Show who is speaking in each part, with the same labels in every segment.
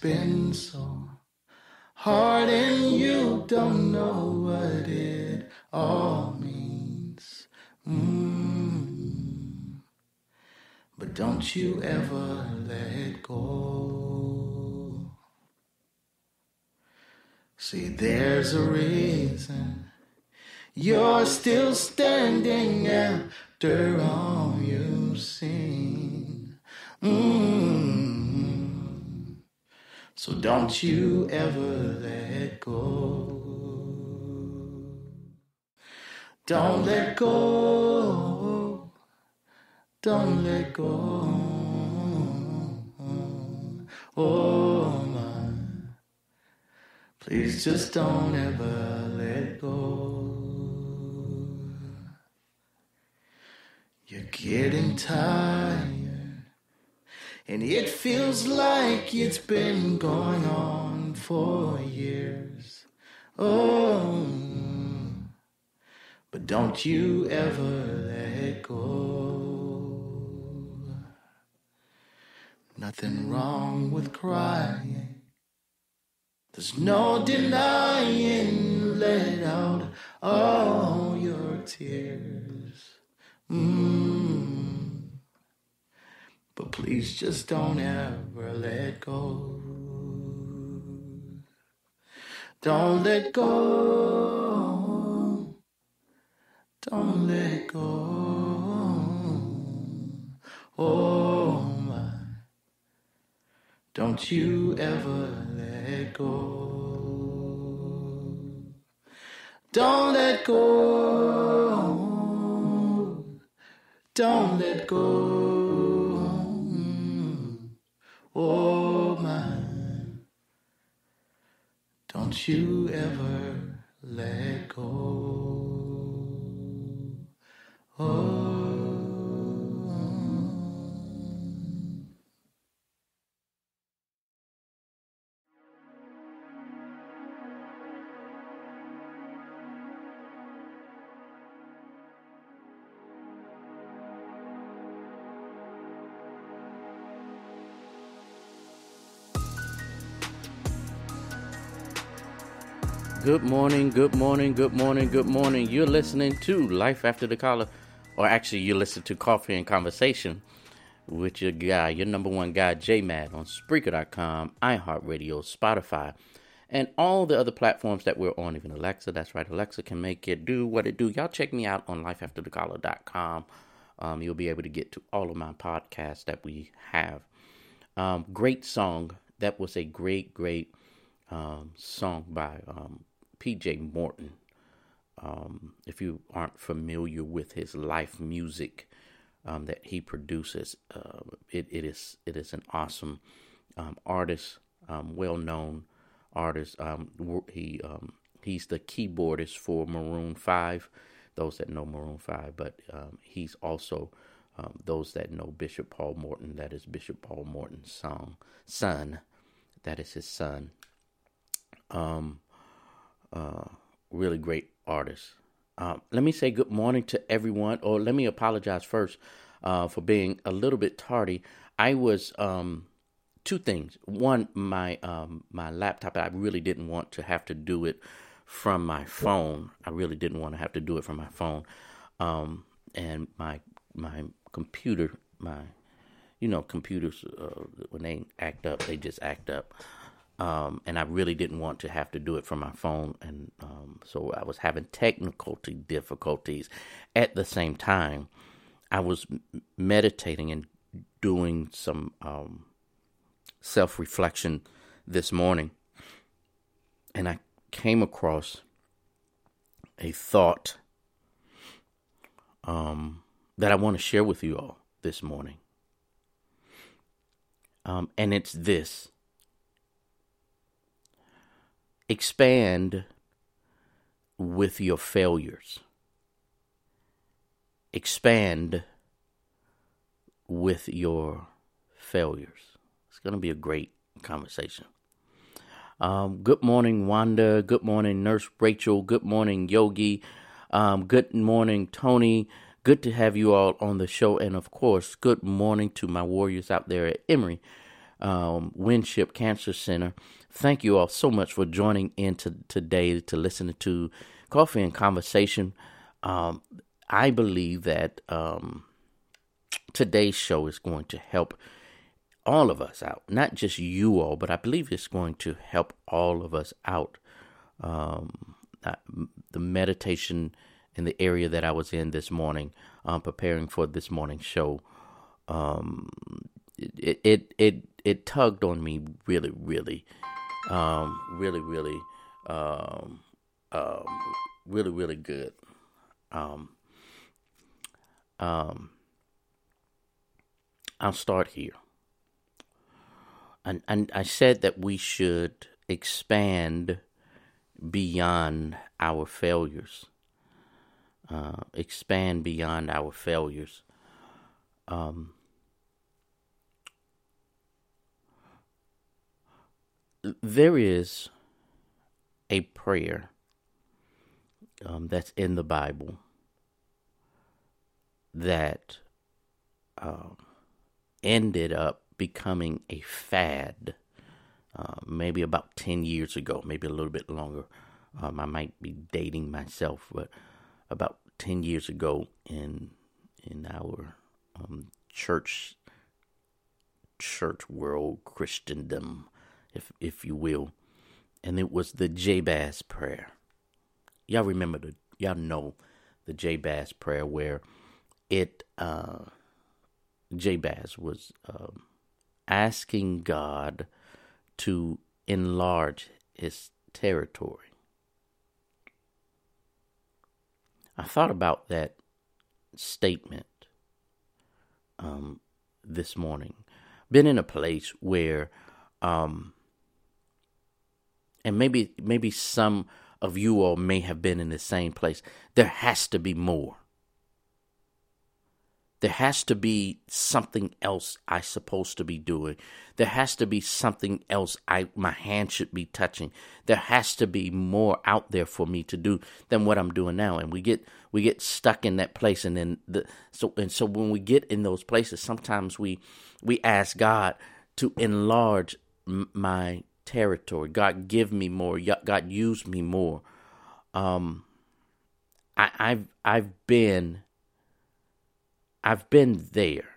Speaker 1: Been so hard and you don't know what it all means. Mm. But don't you ever let go. See, there's a reason you're still standing after all you've seen. Mm. So don't you ever let go. Don't let go. Don't let go. Oh my. Please just don't ever let go. You're getting tired. And it feels like it's been going on for years. Oh, but don't you ever let go. Nothing wrong with crying. There's no denying, let out all your tears. Mm. Please just don't ever let go. Don't let go. Don't let go. Oh my. Don't you ever let go. Don't let go. Don't let go. Oh my. Don't you ever
Speaker 2: Good morning, good morning, good morning, good morning. You're listening to Life After the Collar, or actually, you listen to Coffee and Conversation with your guy, your number one guy, J Mad, on Spreaker.com, iHeartRadio, Spotify, and all the other platforms that we're on, even Alexa. That's right, Alexa can make it do what it do. Y'all check me out on LifeAfterTheCollar.com. Um, you'll be able to get to all of my podcasts that we have. Um, great song. That was a great, great um, song by um, P.J. Morton. Um, if you aren't familiar with his life music um, that he produces, uh, it, it is it is an awesome um, artist, um, well known artist. Um, he um, he's the keyboardist for Maroon Five. Those that know Maroon Five, but he's also those that know Bishop Paul Morton. That is Bishop Paul Morton's song son. That is his son. Um, uh, really great artist. Um, let me say good morning to everyone, or let me apologize first uh, for being a little bit tardy. I was um, two things. One, my um, my laptop. I really didn't want to have to do it from my phone. I really didn't want to have to do it from my phone. Um, and my my computer, my you know computers uh, when they act up, they just act up. Um, and I really didn't want to have to do it from my phone, and um, so I was having technical difficulties. At the same time, I was meditating and doing some um, self reflection this morning, and I came across a thought um, that I want to share with you all this morning. Um, and it's this expand with your failures, expand with your failures. It's going to be a great conversation. Um, good morning, Wanda. Good morning, Nurse Rachel. Good morning, Yogi. Um, good morning, Tony. Good to have you all on the show. And of course, good morning to my warriors out there at Emory um, Winship Cancer Center. Thank you all so much for joining in to, today to listen to Coffee and Conversation. Um, I believe that um, today's show is going to help all of us out, not just you all, but I believe it's going to help all of us out. Um, the meditation in the area that I was in this morning, um, preparing for this morning's show, um, it, it it it tugged on me really, really, um, really, really, um, um, really, really good. Um, um, I'll start here. And, and I said that we should expand beyond our failures. Uh, expand beyond our failures. Um, there is a prayer um, that's in the Bible that um, ended up becoming a fad uh, maybe about 10 years ago, maybe a little bit longer. Um, I might be dating myself, but about 10 years ago in in our um, church church world Christendom, if if you will, and it was the Jabez prayer. Y'all remember the y'all know the Jabez prayer where it uh, Jabez was um, asking God to enlarge his territory. I thought about that statement um, this morning. Been in a place where, um, and maybe maybe some of you all may have been in the same place. There has to be more there has to be something else I supposed to be doing. There has to be something else I my hand should be touching. There has to be more out there for me to do than what I'm doing now. And we get we get stuck in that place and then the so and so when we get in those places sometimes we we ask God to enlarge my territory. God give me more. God use me more. Um I I've I've been I've been there.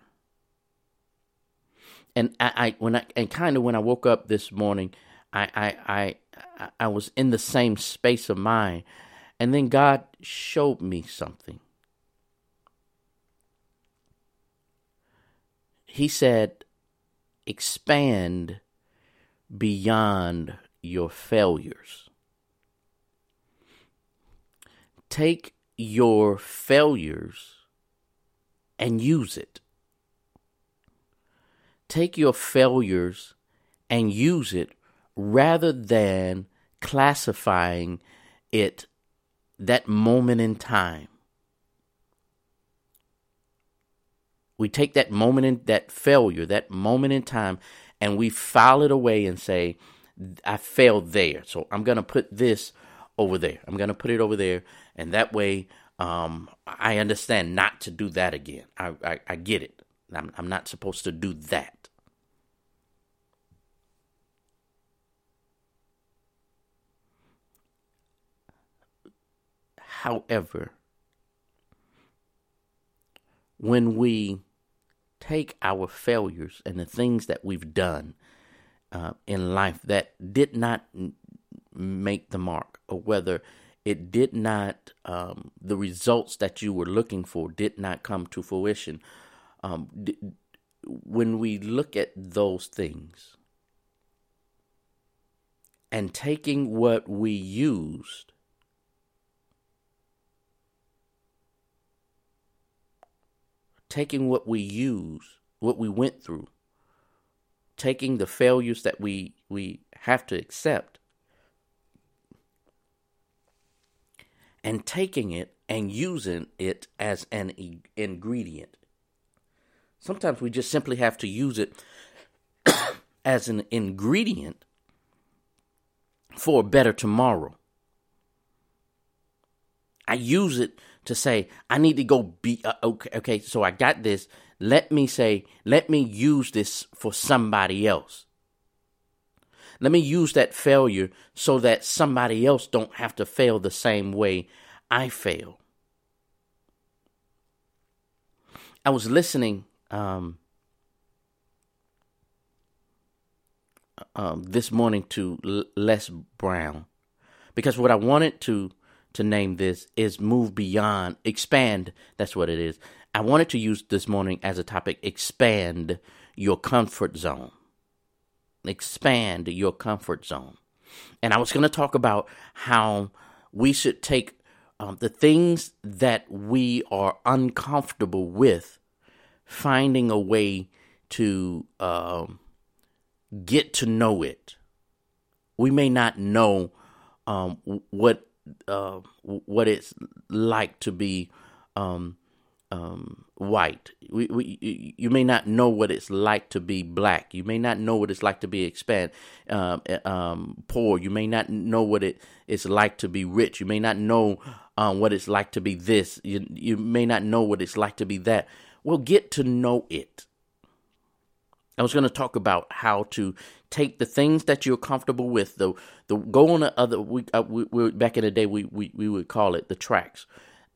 Speaker 2: And I, I when I and kind of when I woke up this morning, I, I I I was in the same space of mind, and then God showed me something. He said, "Expand beyond your failures. Take your failures." and use it. Take your failures and use it rather than classifying it that moment in time. We take that moment in that failure, that moment in time, and we file it away and say, I failed there. So I'm going to put this over there. I'm going to put it over there. And that way, um, I understand not to do that again. I, I, I get it. I'm, I'm not supposed to do that. However, when we take our failures and the things that we've done uh, in life that did not make the mark, or whether it did not, um, the results that you were looking for did not come to fruition. Um, d- when we look at those things and taking what we used taking what we use, what we went through, taking the failures that we we have to accept and taking it and using it as an e- ingredient. Sometimes we just simply have to use it as an ingredient for a better tomorrow. I use it to say, I need to go be, uh, okay, okay, so I got this. Let me say, let me use this for somebody else. Let me use that failure so that somebody else don't have to fail the same way I fail. I was listening um, um, this morning to L- Les Brown because what I wanted to to name this is move beyond, expand. That's what it is. I wanted to use this morning as a topic expand your comfort zone. Expand your comfort zone. And I was going to talk about how we should take um, the things that we are uncomfortable with, finding a way to um, get to know it. We may not know um, what uh, what it's like to be um, um, white. We, we, you may not know what it's like to be black. You may not know what it's like to be expand um, um, poor. You may not know what it is like to be rich. You may not know um, what it's like to be this. You, you may not know what it's like to be that. Well, get to know it. I was going to talk about how to take the things that you're comfortable with, the the go on the other. We, uh, we, we back in the day we, we we would call it the tracks.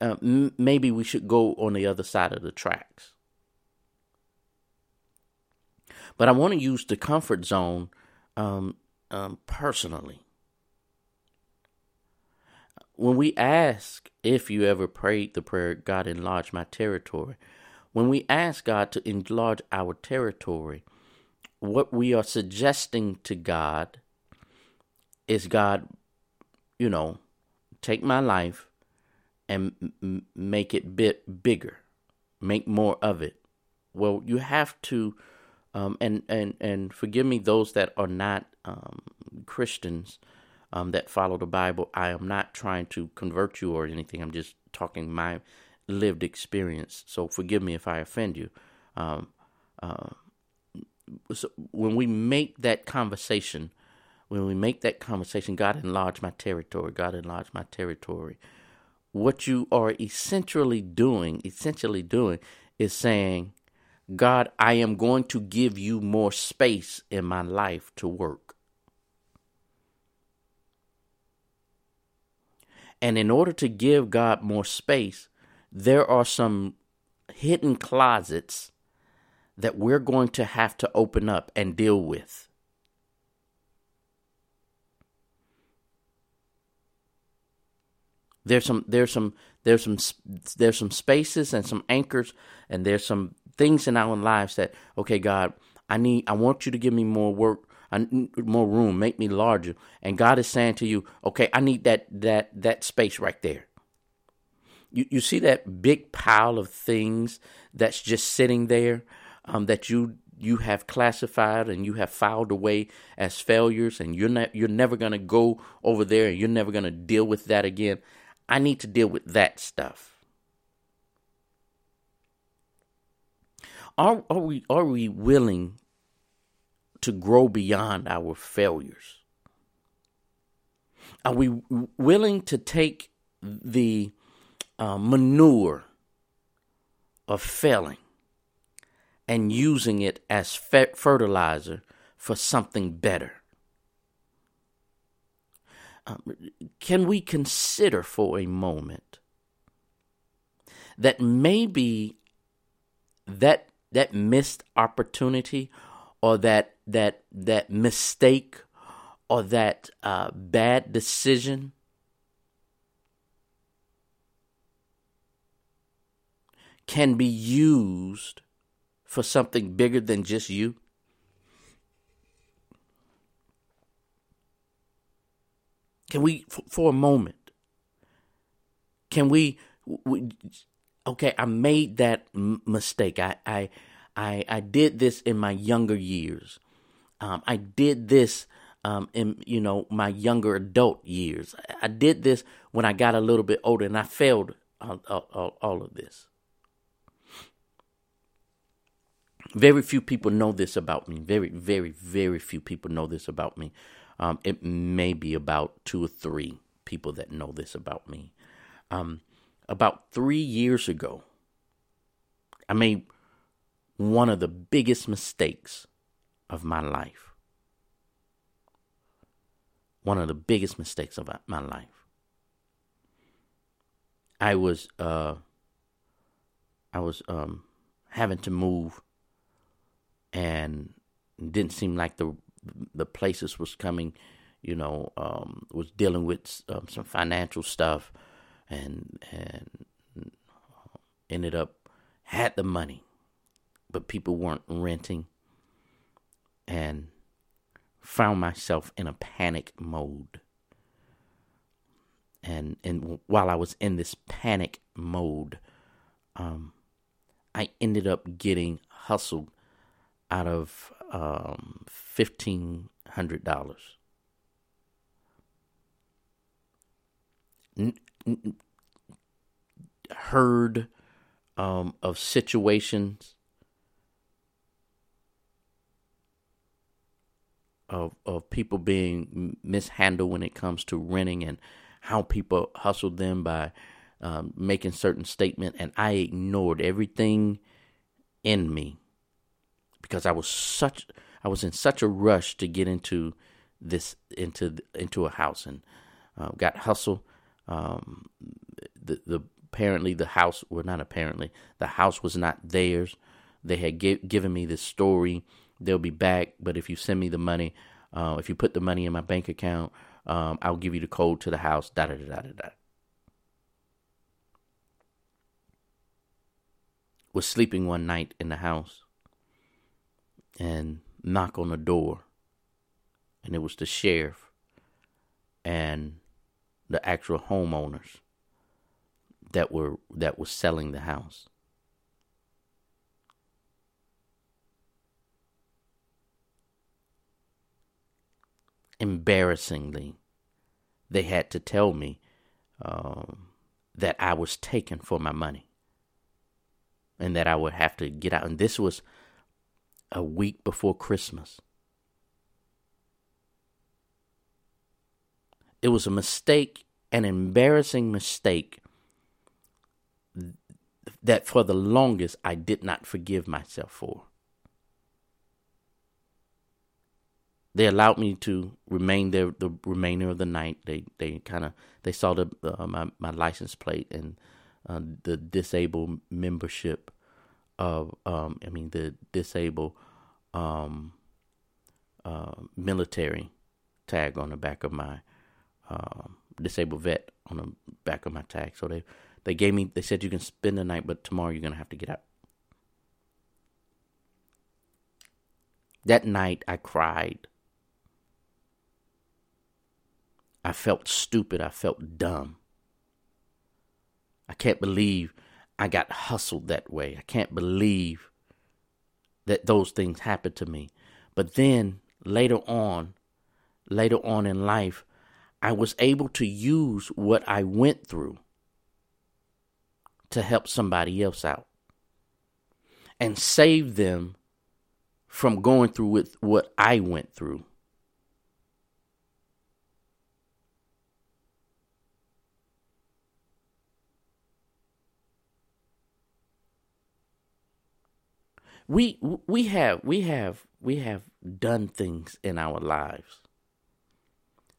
Speaker 2: Uh, m- maybe we should go on the other side of the tracks. But I want to use the comfort zone um, um, personally. When we ask if you ever prayed the prayer, God enlarge my territory, when we ask God to enlarge our territory, what we are suggesting to God is God, you know, take my life and m- make it bit bigger, make more of it. Well, you have to, um, and and and forgive me those that are not um, Christians um, that follow the Bible. I am not trying to convert you or anything. I'm just talking my lived experience. So forgive me if I offend you. Um, uh, so when we make that conversation, when we make that conversation, God enlarge my territory. God enlarge my territory. What you are essentially doing, essentially doing, is saying, God, I am going to give you more space in my life to work. And in order to give God more space, there are some hidden closets that we're going to have to open up and deal with. There's some there's some there's some there's some spaces and some anchors and there's some things in our lives that okay God, I need I want you to give me more work, more room, make me larger. And God is saying to you, okay, I need that that that space right there. You you see that big pile of things that's just sitting there um, that you you have classified and you have filed away as failures and you're not you're never going to go over there and you're never going to deal with that again. I need to deal with that stuff. Are, are we are we willing to grow beyond our failures? Are we willing to take the uh, manure of failing and using it as fertilizer for something better. um, can we consider for a moment that maybe that that missed opportunity or that that that mistake or that uh, bad decision can be used for something bigger than just you? Can we, for, a moment, can we, we, okay, I made that m- mistake. I, I, I, I did this in my younger years. Um, I did this um, in you know my younger adult years. I, did this when I got a little bit older, and I failed all, all, all of this. Very few people know this about me. Very, very, very few people know this about me. Um, it may be about two or three people that know this about me. Um, about three years ago, I made one of the biggest mistakes of my life. One of the biggest mistakes of my life. I was uh, I was um, having to move, and didn't seem like the the places was coming. You know, um, was dealing with um, some financial stuff, and and ended up had the money, but people weren't renting, and found myself in a panic mode. And and while I was in this panic mode, um, I ended up getting hustled out of um, fifteen hundred dollars. Heard um, of situations of of people being mishandled when it comes to renting and how people hustled them by um, making certain statement, and I ignored everything in me because I was such I was in such a rush to get into this into into a house and uh, got hustled. Um, the the apparently the house well not apparently the house was not theirs. They had give, given me this story. They'll be back, but if you send me the money, uh, if you put the money in my bank account, um, I'll give you the code to the house. Da da da da da. Was sleeping one night in the house and knock on the door, and it was the sheriff and the actual homeowners that were that was selling the house. Embarrassingly, they had to tell me um, that I was taken for my money and that I would have to get out. And this was a week before Christmas. It was a mistake, an embarrassing mistake that for the longest I did not forgive myself for. They allowed me to remain there the remainder of the night. They they kind of they saw the uh, my my license plate and uh, the disabled membership of um I mean the disabled um uh, military tag on the back of my uh, disabled vet on the back of my tag. So they they gave me they said you can spend the night, but tomorrow you're gonna have to get out. That night I cried. I felt stupid. I felt dumb. I can't believe I got hustled that way. I can't believe that those things happened to me. But then later on, later on in life, I was able to use what I went through to help somebody else out and save them from going through with what I went through. We we have we have we have done things in our lives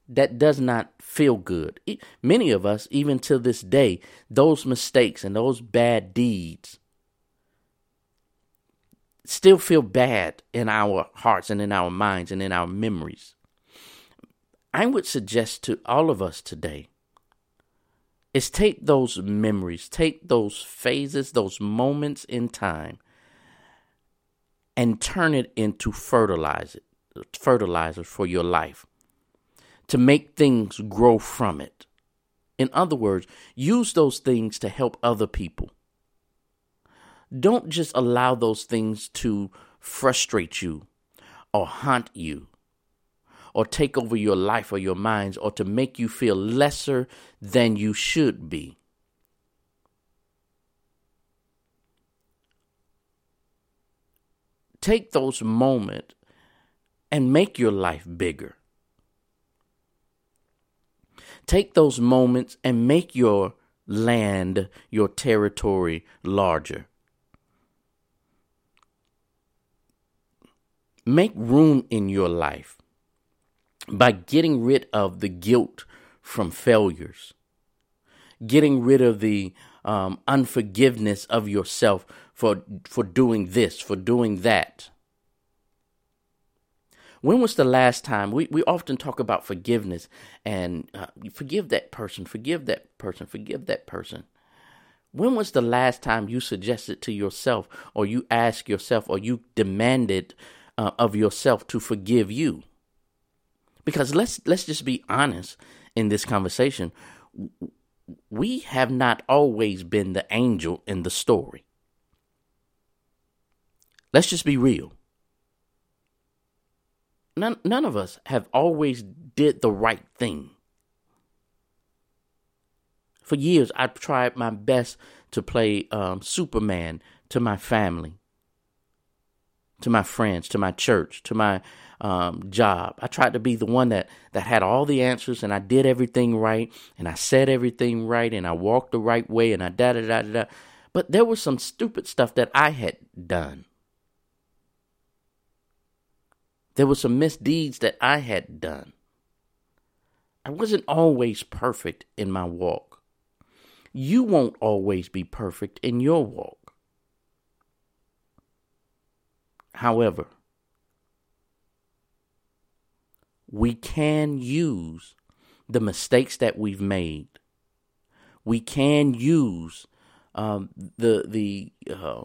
Speaker 2: that does not feel good. Many of us, even to this day, those mistakes and those bad deeds still feel bad in our hearts and in our minds and in our memories. I would suggest to all of us today is take those memories, take those phases, those moments in time, and turn it into fertilizer, fertilizer for your life to make things grow from it. In other words, use those things to help other people. Don't just allow those things to frustrate you or haunt you or take over your life or your minds or to make you feel lesser than you should be. Take those moments and make your life bigger. Take those moments and make your land, your territory larger. Make room in your life by getting rid of the guilt from failures, getting rid of the um, unforgiveness of yourself for for doing this, for doing that. When was the last time we, we often talk about forgiveness and uh, forgive that person, forgive that person, forgive that person? When was the last time you suggested to yourself, or you asked yourself, or you demanded uh, of yourself to forgive you? Because let's let's just be honest in this conversation. We have not always been the angel in the story. Let's just be real. None none of us have always did the right thing. For years, I've tried my best to play um, Superman to my family, to my friends, to my church, to my um, job. I tried to be the one that that had all the answers, and I did everything right, and I said everything right, and I walked the right way, and I da da da da. But there was some stupid stuff that I had done. There were some misdeeds that I had done. I wasn't always perfect in my walk. You won't always be perfect in your walk. However, we can use the mistakes that we've made. We can use um, the the uh,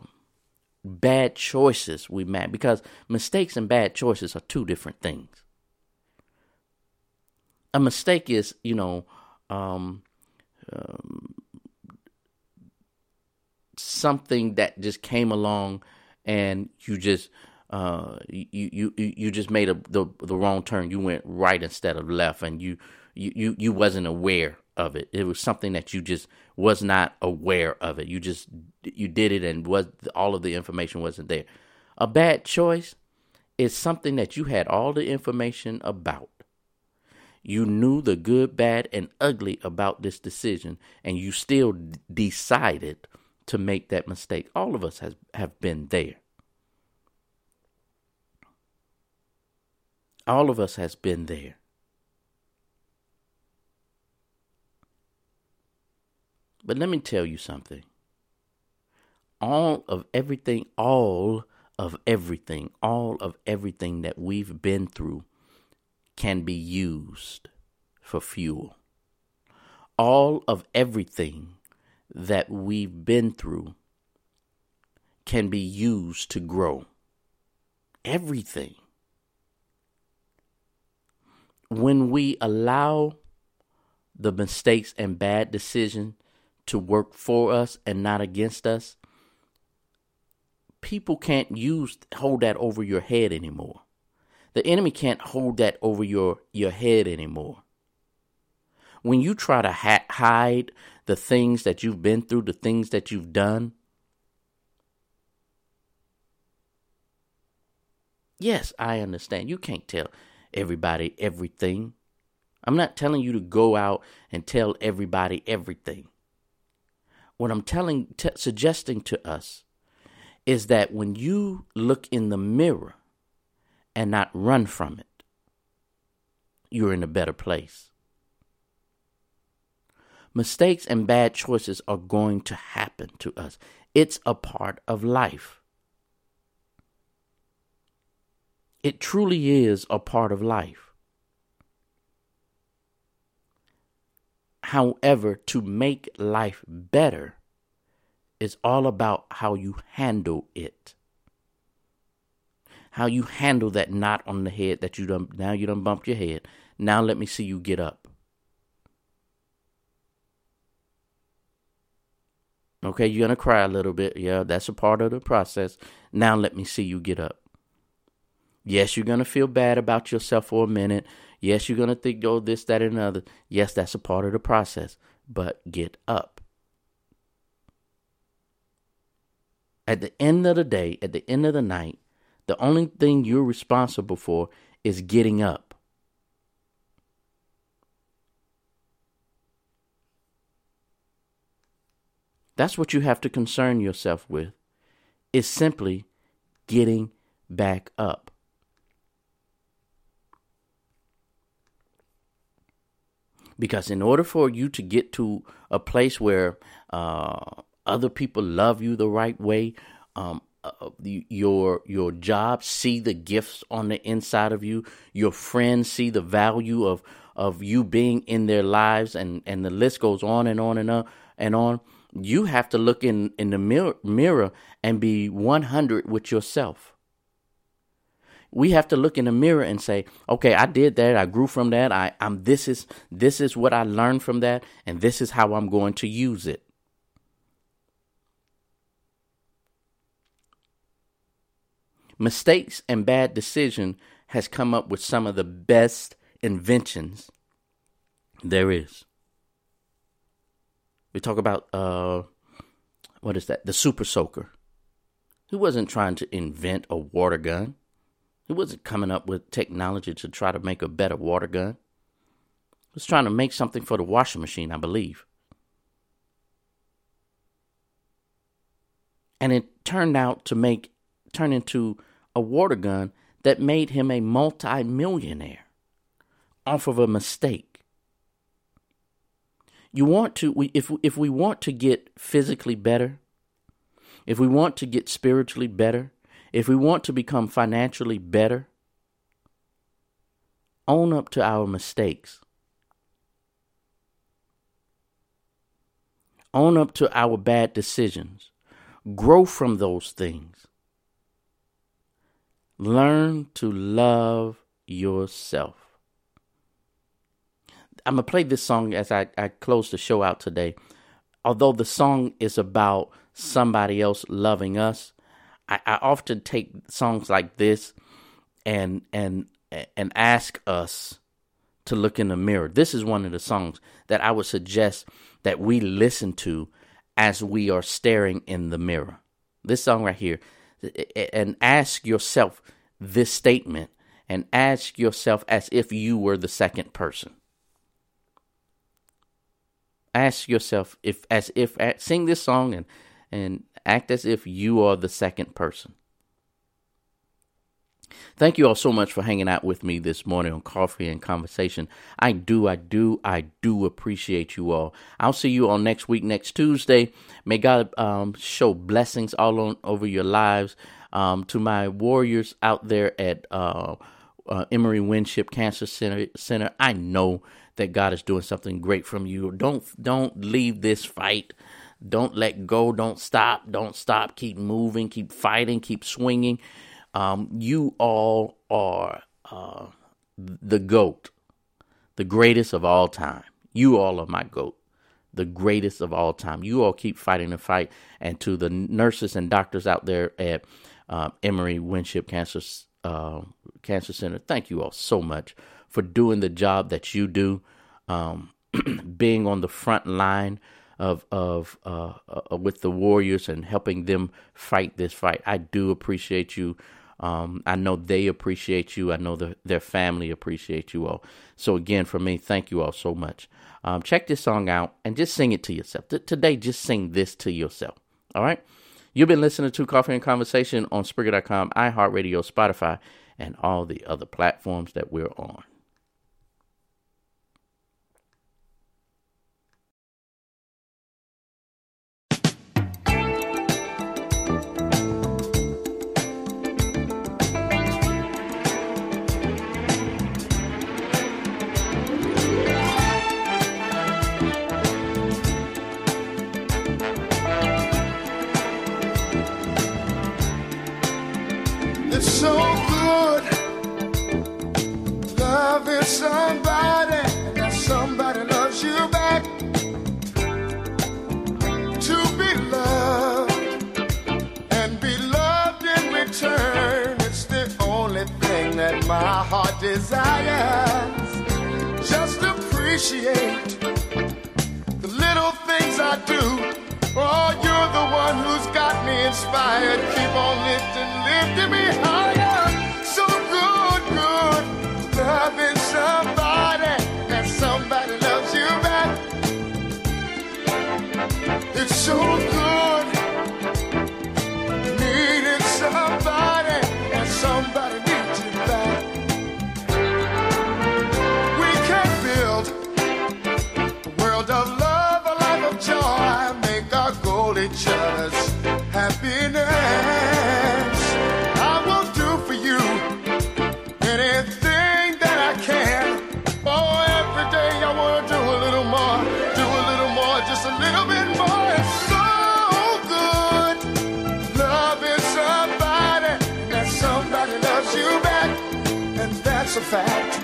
Speaker 2: bad choices we made because mistakes and bad choices are two different things. A mistake is, you know, um, um, something that just came along and you just uh, you you you just made a, the the wrong turn. You went right instead of left, and you you you wasn't aware of it. It was something that you just was not aware of it. You just you did it, and was all of the information wasn't there. A bad choice is something that you had all the information about. You knew the good, bad, and ugly about this decision, and you still d- decided to make that mistake. All of us has have been there. All of us has been there. But let me tell you something. All of everything, all of everything, all of everything that we've been through can be used for fuel. All of everything that we've been through can be used to grow. Everything when we allow the mistakes and bad decisions to work for us and not against us, people can't use hold that over your head anymore. The enemy can't hold that over your your head anymore. When you try to ha- hide the things that you've been through, the things that you've done, yes, I understand. You can't tell everybody everything. I'm not telling you to go out and tell everybody everything. What I'm telling, t- suggesting to us is that when you look in the mirror and not run from it, you're in a better place. Mistakes and bad choices are going to happen to us. It's a part of life. It truly is a part of life. However, to make life better is all about how you handle it. How you handle that knot on the head that you done now you done bumped your head. Now let me see you get up. Okay, you're gonna cry a little bit. Yeah, that's a part of the process. Now let me see you get up. Yes, you're gonna feel bad about yourself for a minute. Yes, you're gonna think, oh, this, that, and another. Yes, that's a part of the process. But get up. At the end of the day, at the end of the night, the only thing you're responsible for is getting up. That's what you have to concern yourself with, is simply getting back up. Because in order for you to get to a place where uh, other people love you the right way, um, uh, your your job see the gifts on the inside of you, your friends see the value of of you being in their lives, and and the list goes on and on and on and on you have to look in, in the mirror, mirror and be 100 with yourself. We have to look in the mirror and say, okay, I did that. I grew from that. I, I'm this is this is what I learned from that, and this is how I'm going to use it. Mistakes and bad decision has come up with some of the best inventions there is. We talk about uh, what is that? The Super Soaker. He wasn't trying to invent a water gun. He wasn't coming up with technology to try to make a better water gun. He was trying to make something for the washing machine, I believe. And it turned out to make turn into a water gun that made him a multi-millionaire off of a mistake you want to we, if if we want to get physically better, if we want to get spiritually better, if we want to become financially better, own up to our mistakes. Own up to our bad decisions. Grow from those things. Learn to love yourself. I'm gonna play this song as I, I close the show out today. Although the song is about somebody else loving us, I, I often take songs like this and and and ask us to look in the mirror. This is one of the songs that I would suggest that we listen to as we are staring in the mirror. This song right here, and ask yourself this statement, and ask yourself as if you were the second person ask yourself if as if sing this song and and act as if you are the second person. Thank you all so much for hanging out with me this morning on Coffee and Conversation. I do, I do, I do appreciate you all. I'll see you all next week, next Tuesday. May God um, show blessings all on over your lives. Um, to my warriors out there at uh, uh, Emory Winship Cancer Center, Center, I know that God is doing something great from you. Don't don't leave this fight. Don't let go. Don't stop. Don't stop. Keep moving. Keep fighting. Keep swinging. Um, you all are uh, the goat, the greatest of all time. You all are my goat, the greatest of all time. You all keep fighting the fight. And to the nurses and doctors out there at uh, Emory Winship Cancer uh, Cancer Center, thank you all so much for doing the job that you do, um, being on the front line of of uh, uh, with the Warriors and helping them fight this fight. I do appreciate you. Um, I know they appreciate you. I know the, their family appreciate you all. So again, for me, thank you all so much. Um, check this song out and just sing it to yourself. T- today, just sing this to yourself. All right. You've been listening to Coffee and Conversation on Spreaker.com, iHeartRadio, Spotify, and all the other platforms that we're on.
Speaker 3: My heart desires. Just appreciate the little things I do. Oh, you're the one who's got me inspired. Keep on lifting, lifting fact.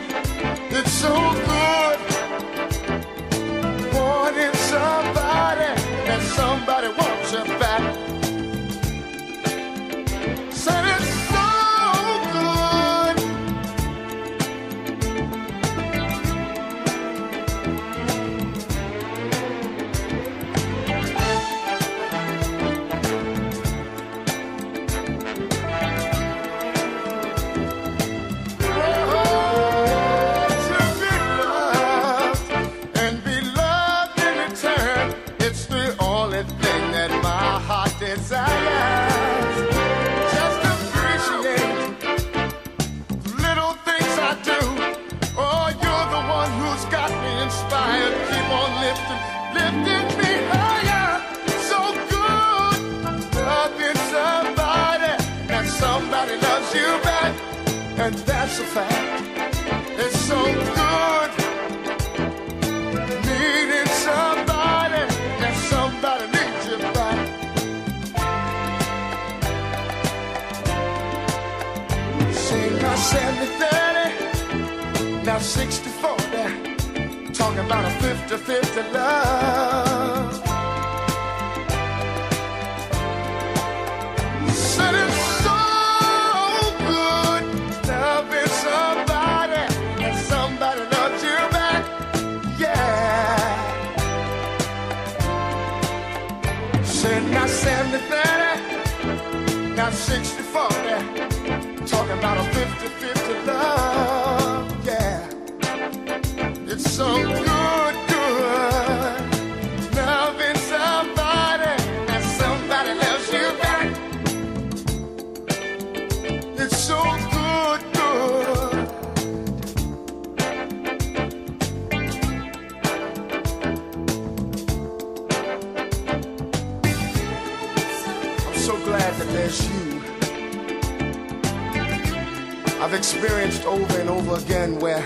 Speaker 3: Over again where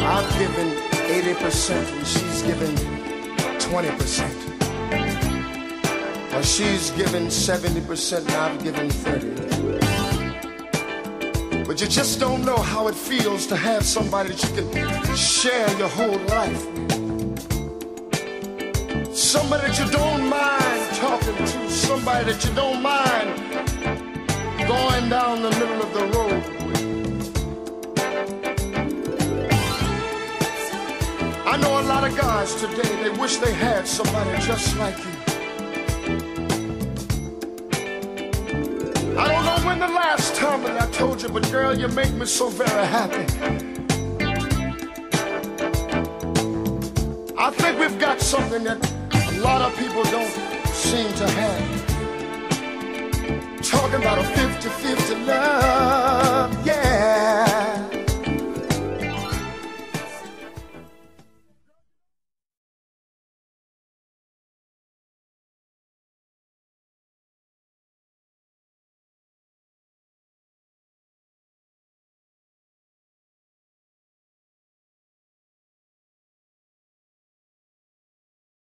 Speaker 3: I've given 80% and she's given 20%. Or she's given 70% and I've given 30. But you just don't know how it feels to have somebody that you can share your whole life. Somebody that you don't mind talking to, somebody that you don't mind going down the middle of the road I know a lot of guys today, they wish they had somebody just like you. I don't know when the last time that I told you, but girl, you make me so very happy. I think we've got something that a lot of people don't seem to have. Talking about a 50 50 love.